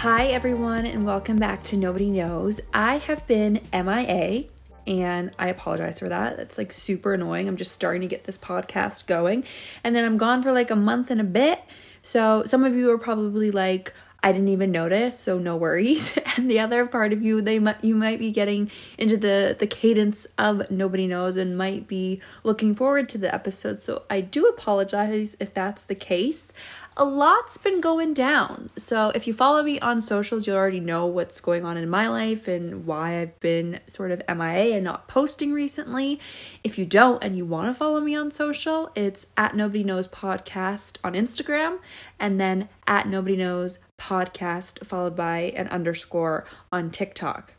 Hi, everyone, and welcome back to Nobody Knows. I have been MIA, and I apologize for that. It's like super annoying. I'm just starting to get this podcast going, and then I'm gone for like a month and a bit. So, some of you are probably like, I didn't even notice, so no worries. and the other part of you, they might you might be getting into the the cadence of nobody knows and might be looking forward to the episode. So I do apologize if that's the case a lot's been going down. So, if you follow me on socials, you'll already know what's going on in my life and why I've been sort of MIA and not posting recently. If you don't and you want to follow me on social, it's at Nobody Knows Podcast on Instagram and then at Nobody Knows Podcast followed by an underscore on TikTok.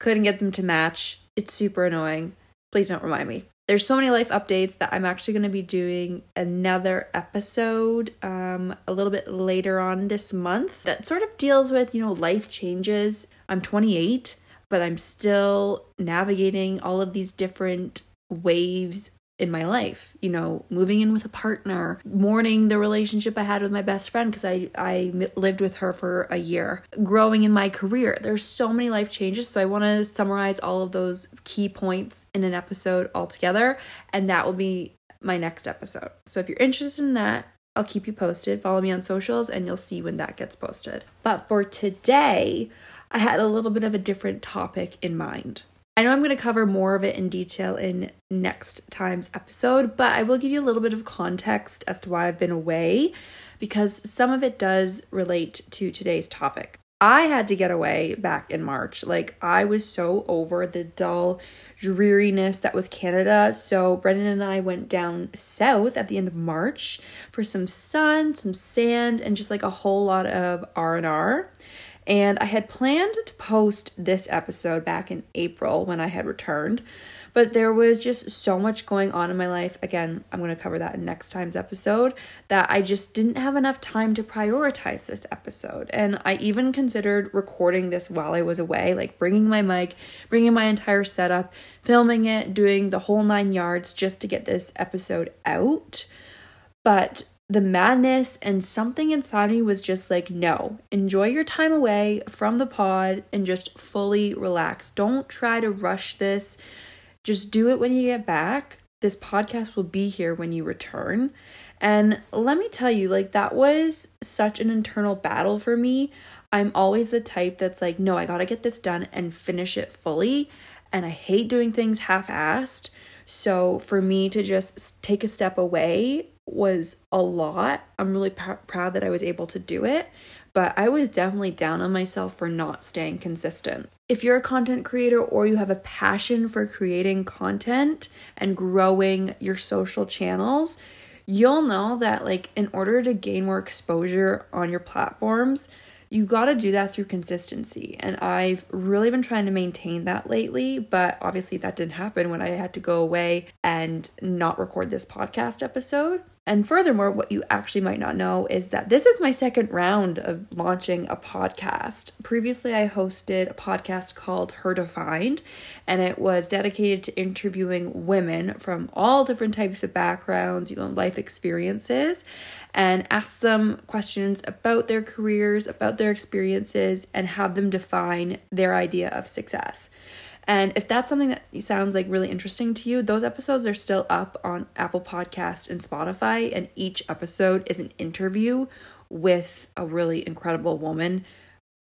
Couldn't get them to match. It's super annoying. Please don't remind me there's so many life updates that I'm actually going to be doing another episode um, a little bit later on this month that sort of deals with, you know, life changes. I'm 28, but I'm still navigating all of these different waves in my life you know moving in with a partner mourning the relationship i had with my best friend because i i lived with her for a year growing in my career there's so many life changes so i want to summarize all of those key points in an episode altogether and that will be my next episode so if you're interested in that I'll keep you posted. Follow me on socials and you'll see when that gets posted. But for today, I had a little bit of a different topic in mind. I know I'm going to cover more of it in detail in next time's episode, but I will give you a little bit of context as to why I've been away because some of it does relate to today's topic. I had to get away back in March. Like, I was so over the dull dreariness that was Canada. So, Brendan and I went down south at the end of March for some sun, some sand, and just like a whole lot of R&R. And I had planned to post this episode back in April when I had returned, but there was just so much going on in my life. Again, I'm going to cover that in next time's episode that I just didn't have enough time to prioritize this episode. And I even considered recording this while I was away, like bringing my mic, bringing my entire setup, filming it, doing the whole nine yards just to get this episode out. But the madness and something inside me was just like, no, enjoy your time away from the pod and just fully relax. Don't try to rush this. Just do it when you get back. This podcast will be here when you return. And let me tell you, like, that was such an internal battle for me. I'm always the type that's like, no, I gotta get this done and finish it fully. And I hate doing things half assed. So for me to just take a step away was a lot. I'm really pr- proud that I was able to do it, but I was definitely down on myself for not staying consistent. If you're a content creator or you have a passion for creating content and growing your social channels, you'll know that like in order to gain more exposure on your platforms, you got to do that through consistency. And I've really been trying to maintain that lately, but obviously that didn't happen when I had to go away and not record this podcast episode. And furthermore, what you actually might not know is that this is my second round of launching a podcast. Previously, I hosted a podcast called Her Defined, and it was dedicated to interviewing women from all different types of backgrounds, you know, life experiences, and ask them questions about their careers, about their experiences, and have them define their idea of success. And if that's something that sounds like really interesting to you, those episodes are still up on Apple Podcast and Spotify, and each episode is an interview with a really incredible woman.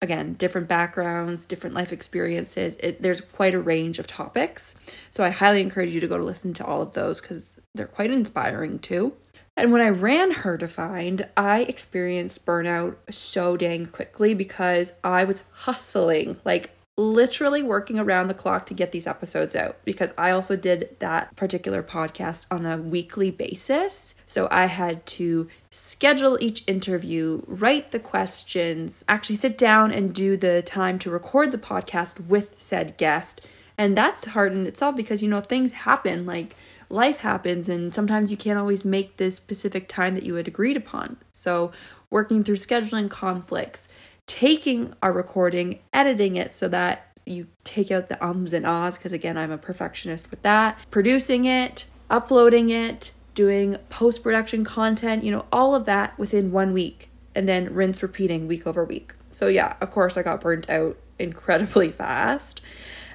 Again, different backgrounds, different life experiences. It, there's quite a range of topics. So I highly encourage you to go to listen to all of those because they're quite inspiring too. And when I ran Her Defined, I experienced burnout so dang quickly because I was hustling. Like, literally working around the clock to get these episodes out because I also did that particular podcast on a weekly basis. So I had to schedule each interview, write the questions, actually sit down and do the time to record the podcast with said guest. And that's hard in itself because you know things happen like life happens and sometimes you can't always make this specific time that you had agreed upon. So working through scheduling conflicts, taking our recording, editing it so that you take out the ums and ahs, because again, I'm a perfectionist with that, producing it, uploading it, doing post production content, you know, all of that within one week, and then rinse repeating week over week. So, yeah, of course, I got burnt out incredibly fast.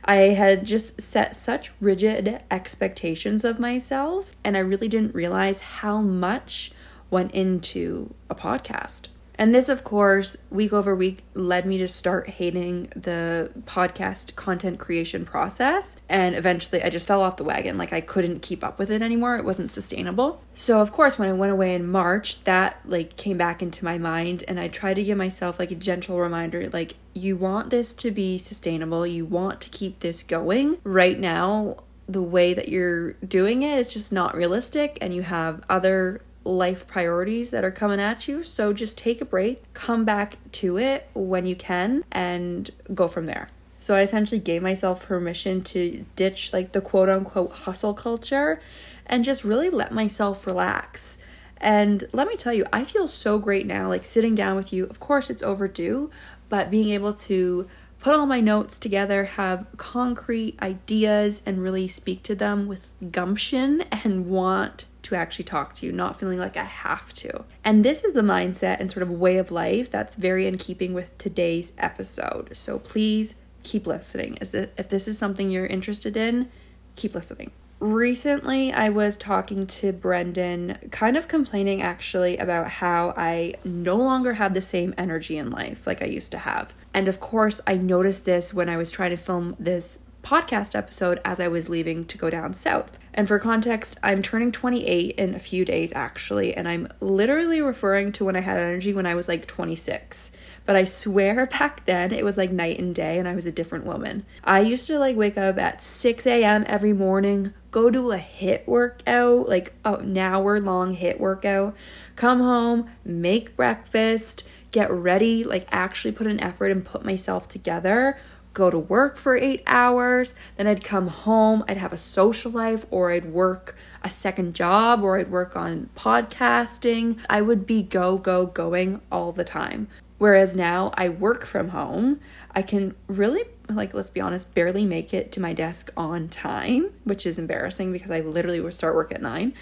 I had just set such rigid expectations of myself, and I really didn't realize how much went into a podcast. And this, of course, week over week led me to start hating the podcast content creation process. And eventually I just fell off the wagon. Like I couldn't keep up with it anymore. It wasn't sustainable. So, of course, when I went away in March, that like came back into my mind. And I tried to give myself like a gentle reminder like, you want this to be sustainable. You want to keep this going. Right now, the way that you're doing it is just not realistic. And you have other life priorities that are coming at you. So just take a break, come back to it when you can, and go from there. So I essentially gave myself permission to ditch like the quote unquote hustle culture and just really let myself relax. And let me tell you, I feel so great now, like sitting down with you. Of course, it's overdue, but being able to put all my notes together, have concrete ideas, and really speak to them with gumption and want to actually talk to you, not feeling like I have to. And this is the mindset and sort of way of life that's very in keeping with today's episode. So please keep listening. Is if this is something you're interested in, keep listening. Recently, I was talking to Brendan, kind of complaining actually about how I no longer have the same energy in life like I used to have. And of course, I noticed this when I was trying to film this podcast episode as I was leaving to go down south. And for context, I'm turning 28 in a few days actually, and I'm literally referring to when I had energy when I was like 26. But I swear back then it was like night and day and I was a different woman. I used to like wake up at 6 a.m. every morning, go do a HIIT workout, like an hour long HIIT workout, come home, make breakfast, get ready, like actually put an effort and put myself together go to work for eight hours, then I'd come home, I'd have a social life, or I'd work a second job, or I'd work on podcasting. I would be go, go, going all the time. Whereas now I work from home, I can really, like, let's be honest, barely make it to my desk on time, which is embarrassing because I literally would start work at nine.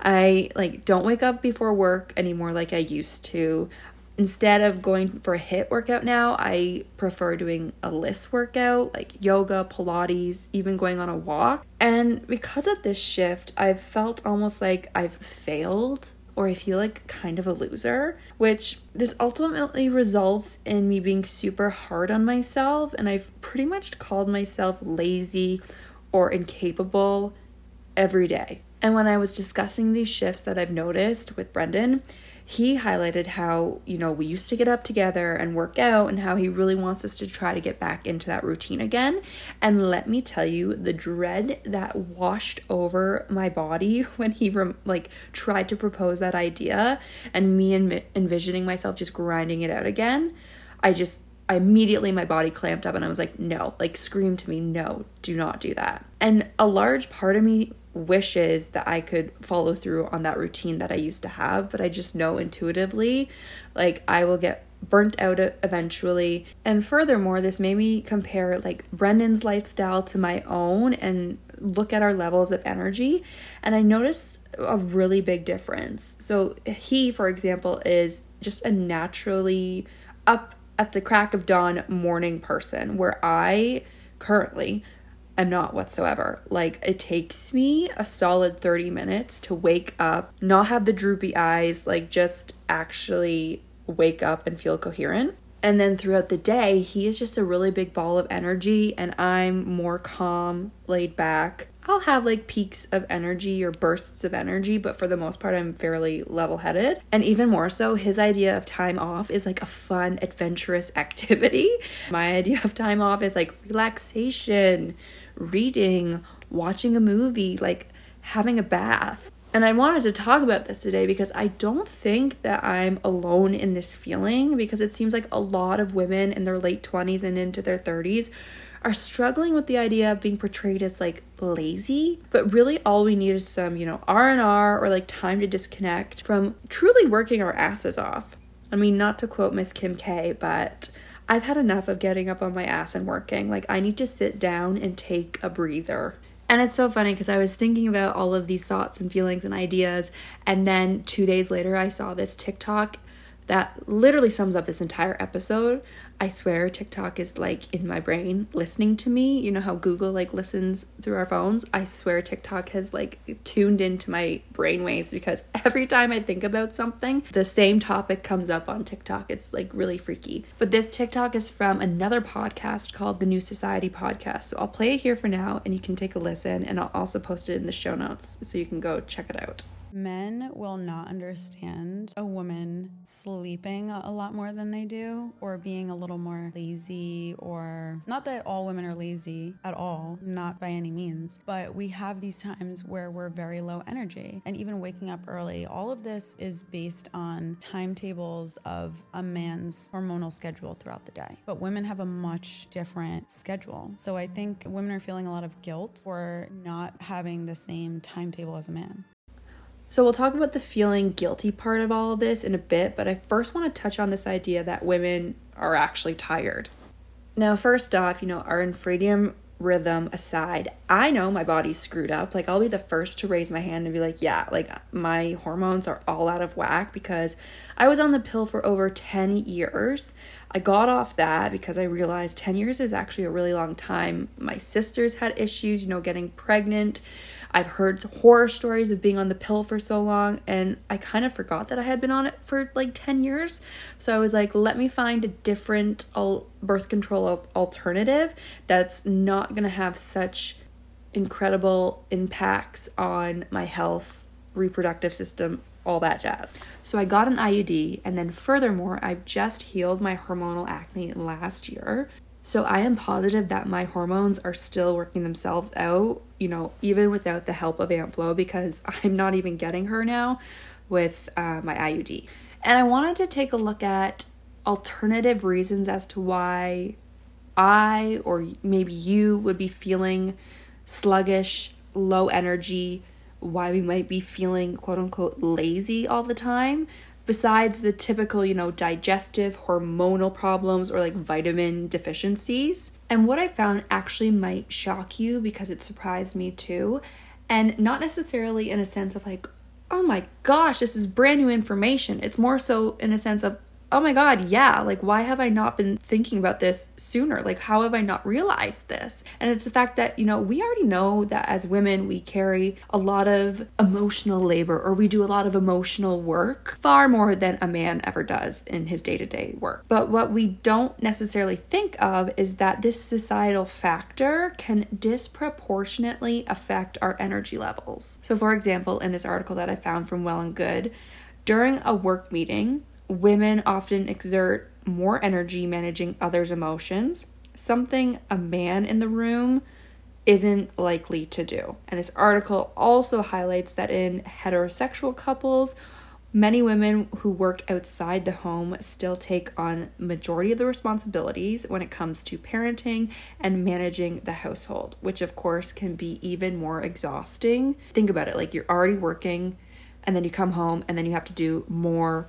I like don't wake up before work anymore like I used to instead of going for a HIIT workout now, I prefer doing a LISS workout like yoga, Pilates, even going on a walk. And because of this shift, I've felt almost like I've failed or I feel like kind of a loser, which this ultimately results in me being super hard on myself. And I've pretty much called myself lazy or incapable every day. And when I was discussing these shifts that I've noticed with Brendan, he highlighted how, you know, we used to get up together and work out and how he really wants us to try to get back into that routine again. And let me tell you, the dread that washed over my body when he like tried to propose that idea and me en- envisioning myself just grinding it out again, I just I immediately my body clamped up and I was like, no, like scream to me, no, do not do that. And a large part of me wishes that I could follow through on that routine that I used to have, but I just know intuitively like I will get burnt out eventually. And furthermore, this made me compare like Brendan's lifestyle to my own and look at our levels of energy. And I noticed a really big difference. So, he, for example, is just a naturally up at the crack of dawn morning person, where I currently am not whatsoever. Like, it takes me a solid 30 minutes to wake up, not have the droopy eyes, like, just actually wake up and feel coherent. And then throughout the day, he is just a really big ball of energy, and I'm more calm, laid back. I'll have like peaks of energy or bursts of energy, but for the most part, I'm fairly level headed. And even more so, his idea of time off is like a fun, adventurous activity. My idea of time off is like relaxation, reading, watching a movie, like having a bath. And I wanted to talk about this today because I don't think that I'm alone in this feeling because it seems like a lot of women in their late 20s and into their 30s are struggling with the idea of being portrayed as like lazy but really all we need is some you know r&r or like time to disconnect from truly working our asses off i mean not to quote miss kim k but I've had enough of getting up on my ass and working. Like, I need to sit down and take a breather. And it's so funny because I was thinking about all of these thoughts and feelings and ideas. And then two days later, I saw this TikTok that literally sums up this entire episode. I swear TikTok is like in my brain listening to me. You know how Google like listens through our phones? I swear TikTok has like tuned into my brain waves because every time I think about something, the same topic comes up on TikTok. It's like really freaky. But this TikTok is from another podcast called the New Society Podcast. So I'll play it here for now and you can take a listen and I'll also post it in the show notes so you can go check it out. Men will not understand a woman sleeping a lot more than they do or being a little more lazy or not that all women are lazy at all, not by any means, but we have these times where we're very low energy and even waking up early. All of this is based on timetables of a man's hormonal schedule throughout the day. But women have a much different schedule. So I think women are feeling a lot of guilt for not having the same timetable as a man. So, we'll talk about the feeling guilty part of all of this in a bit, but I first want to touch on this idea that women are actually tired. Now, first off, you know, our infradian rhythm aside, I know my body's screwed up. Like, I'll be the first to raise my hand and be like, yeah, like my hormones are all out of whack because I was on the pill for over 10 years. I got off that because I realized 10 years is actually a really long time. My sisters had issues, you know, getting pregnant. I've heard horror stories of being on the pill for so long, and I kind of forgot that I had been on it for like 10 years. So I was like, let me find a different birth control alternative that's not to have such incredible impacts on my health, reproductive system, all that jazz. So I got an IUD, and then furthermore, I've just healed my hormonal acne last year. So I am positive that my hormones are still working themselves out, you know, even without the help of Aunt Flo because I'm not even getting her now with uh, my IUD. And I wanted to take a look at alternative reasons as to why I or maybe you would be feeling sluggish, low energy, why we might be feeling quote unquote lazy all the time besides the typical, you know, digestive, hormonal problems or like vitamin deficiencies. And what I found actually might shock you because it surprised me too. And not necessarily in a sense of like, oh my gosh, this is brand new information. It's more so in a sense of, oh my god, yeah, like why have I not been thinking about this sooner? Like how have I not realized this? And it's the fact that, you know, we already know that as women we carry a lot of emotional labor or we do a lot of emotional work far more than a man ever does in his day-to-day work. But what we don't necessarily think of is that this societal factor can disproportionately affect our energy levels. So for example, in this article that I found from Well and Good, during a work meeting, women often exert more energy managing others' emotions, something a man in the room isn't likely to do. And this article also highlights that in heterosexual couples, many women who work outside the home still take on majority of the responsibilities when it comes to parenting and managing the household, which of course can be even more exhausting. Think about it, like you're already working and then you come home and then you have to do more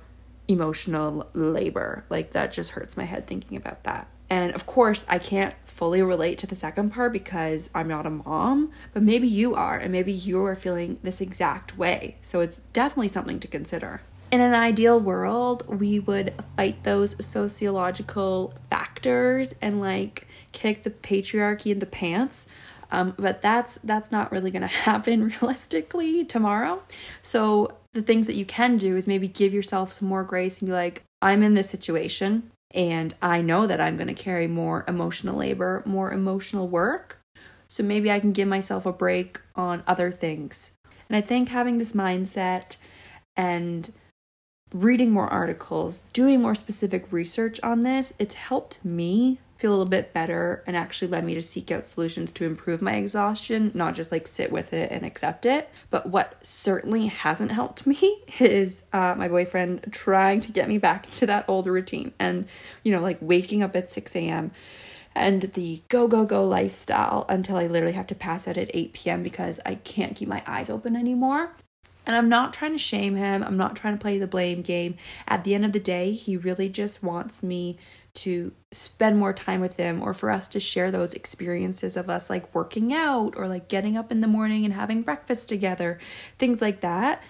emotional labor. Like that just hurts my head thinking about that. And of course, I can't fully relate to the second part because I'm not a mom, but maybe you are, and maybe you are feeling this exact way. So it's definitely something to consider. In an ideal world, we would fight those sociological factors and like kick the patriarchy in the pants. Um, but that's that's not really going to happen realistically tomorrow. So the things that you can do is maybe give yourself some more grace and be like, I'm in this situation and I know that I'm going to carry more emotional labor, more emotional work. So maybe I can give myself a break on other things. And I think having this mindset and reading more articles, doing more specific research on this, it's helped me feel a little bit better and actually led me to seek out solutions to improve my exhaustion, not just like sit with it and accept it. But what certainly hasn't helped me is uh, my boyfriend trying to get me back to that old routine and, you know, like waking up at 6 a.m. and the go, go, go lifestyle until I literally have to pass out at 8 p.m. because I can't keep my eyes open anymore. And I'm not trying to shame him. I'm not trying to play the blame game. At the end of the day, he really just wants me to spend more time with him or for us to share those experiences of us like working out or like getting up in the morning and having breakfast together, things like that.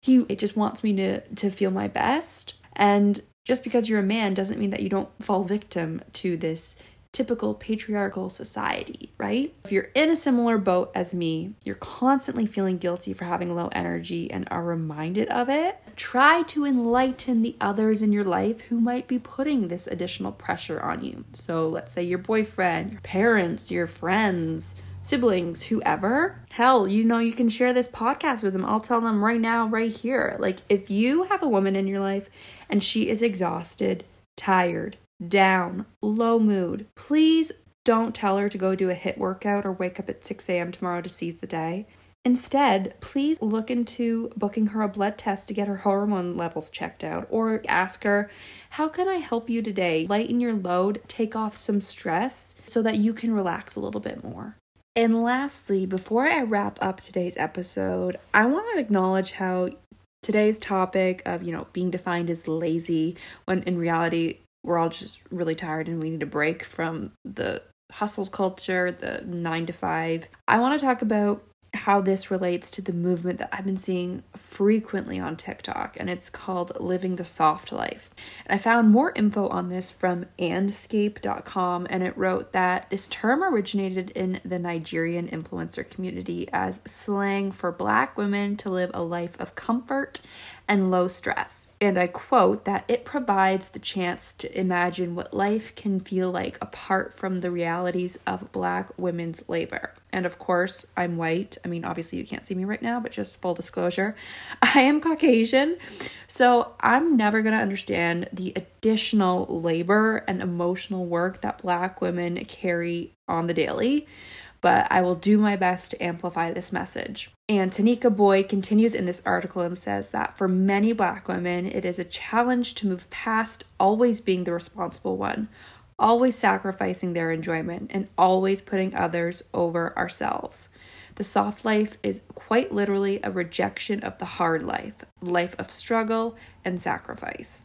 He it just wants me to to feel my best. And just because you're a man doesn't mean that you don't fall victim to this typical patriarchal society, right? If you're in a similar boat as me, you're constantly feeling guilty for having low energy and are reminded of it, try to enlighten the others in your life who might be putting this additional pressure on you. So let's say your boyfriend, your parents, your friends, siblings, whoever. Hell, you know, you can share this podcast with them. I'll tell them right now, right here. Like, if you have a woman in your life and she is exhausted, tired, down, low mood, please don't tell her to go do a HIIT workout or wake up at 6 a.m. tomorrow to seize the day. Instead, please look into booking her a blood test to get her hormone levels checked out, or ask her, How can I help you today? Lighten your load, take off some stress so that you can relax a little bit more. And lastly, before I wrap up today's episode, I want to acknowledge how today's topic of, you know, being defined as lazy when in reality we're all just really tired and we need a break from the hustle culture, the 9 to 5. I want to talk about how this relates to the movement that I've been seeing frequently on TikTok, and it's called Living the Soft Life. And I found more info on this from andscape.com, and it wrote that this term originated in the Nigerian influencer community as slang for black women to live a life of comfort and low stress. And I quote that it provides the chance to imagine what life can feel like apart from the realities of black women's labor. And of course, I'm white. I mean, obviously, you can't see me right now, but just full disclosure, I am Caucasian. So I'm never going to understand the additional labor and emotional work that black women carry on the daily but I will do my best to amplify this message. And Tanika Boyd continues in this article and says that for many black women, it is a challenge to move past always being the responsible one, always sacrificing their enjoyment, and always putting others over ourselves. The soft life is quite literally a rejection of the hard life, life of struggle and sacrifice.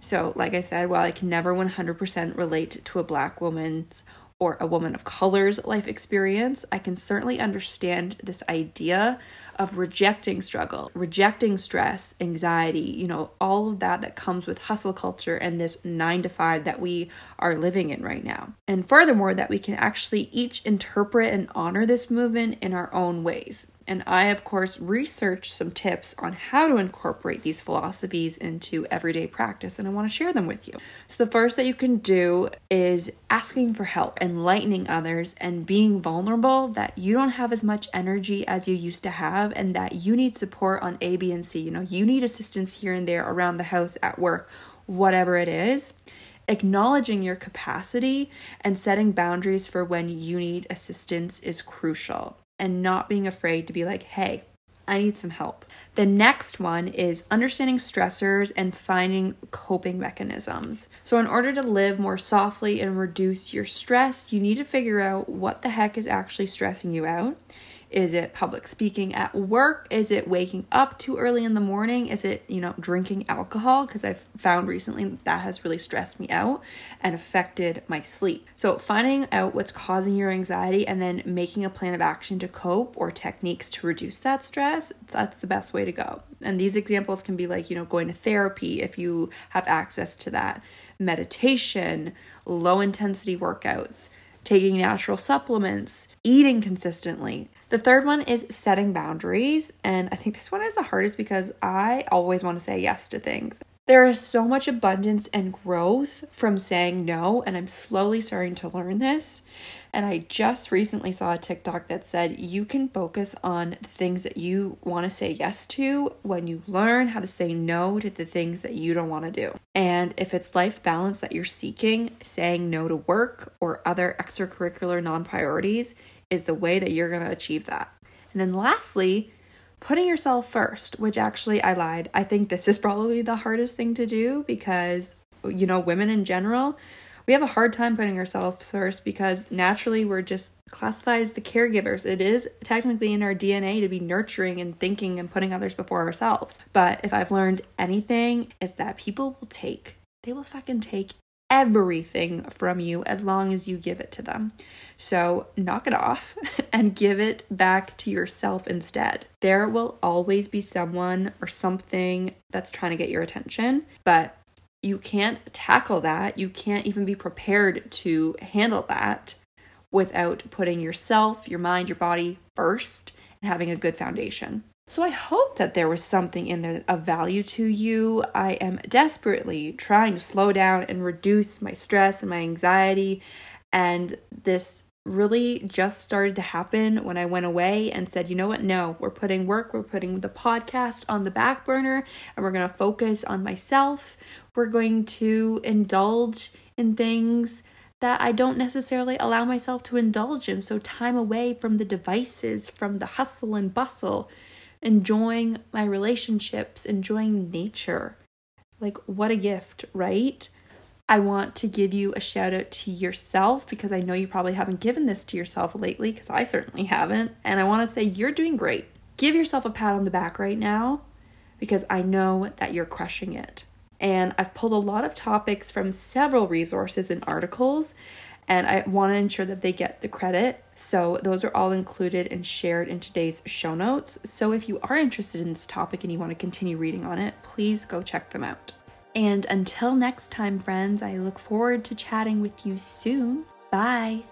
So, like I said, while I can never 100% relate to a black woman's or a woman of color's life experience, I can certainly understand this idea of rejecting struggle, rejecting stress, anxiety, you know, all of that that comes with hustle culture and this nine to five that we are living in right now. And furthermore, that we can actually each interpret and honor this movement in our own ways. And I, of course, researched some tips on how to incorporate these philosophies into everyday practice, and I want to share them with you. So, the first that you can do is asking for help, enlightening others, and being vulnerable that you don't have as much energy as you used to have, and that you need support on A, B, and C. You know, you need assistance here and there around the house, at work, whatever it is acknowledging your capacity and setting boundaries for when you need assistance is crucial and not being afraid to be like, hey, I need some help. The next one is understanding stressors and finding coping mechanisms. So, in order to live more softly and reduce your stress, you need to figure out what the heck is actually stressing you out. Is it public speaking at work? Is it waking up too early in the morning? Is it, you know, drinking alcohol? Because I've found recently that, that has really stressed me out and affected my sleep. So, finding out what's causing your anxiety and then making a plan of action to cope or techniques to reduce that stress, that's the best way to go. And these examples can be like, you know, going to therapy if you have access to that, meditation, low intensity workouts taking natural supplements, eating consistently. The third one is setting boundaries. And I think this one is the hardest because I always want to say yes to things. There is so much abundance and growth from saying no, and I'm slowly starting to learn this. And I just recently saw a TikTok that said you can focus on the things that you want to say yes to when you learn how to say no to the things that you don't want to do. And if it's life balance that you're seeking, saying no to work or other extracurricular non priorities is the way that you're going to achieve that. And then lastly, putting yourself first, which actually I lied. I think this is probably the hardest thing to do because, you know, women in general, we have a hard time putting ourselves first because naturally we're just classified as the caregivers. It is technically in our DNA to be nurturing and thinking and putting others before ourselves. But if I've learned anything, it's that people will take, they will fucking take everything from you as long as you give it to them. So knock it off and give it back to yourself instead. There will always be someone or something that's trying to get your attention, but you can't tackle that. You can't even be prepared to handle that without putting yourself, your mind, your body first and having a good foundation. So I hope that there was something in there of value to you. I am desperately trying to slow down and reduce my stress and my anxiety. And this really just started to happen when I went away and said, you know what? No, we're putting work, we're putting the podcast on the back burner, and we're going to focus on myself. We're going to indulge in things that I don't necessarily allow myself to indulge in. So, time away from the devices, from the hustle and bustle enjoying my relationships, enjoying nature. Like, what a gift, right? I want to give you a shout out to yourself because I know you probably haven't given this to yourself lately, because I certainly haven't. And I want to say you're doing great. Give yourself a pat on the back right now because I know that you're crushing it. And I've pulled a lot of topics from several resources and articles and I want to ensure that they get the credit. So, those are all included and shared in today's show notes. So, if you are interested in this topic and you want to continue reading on it, please go check them out. And until next time, friends, I look forward to chatting with you soon. Bye.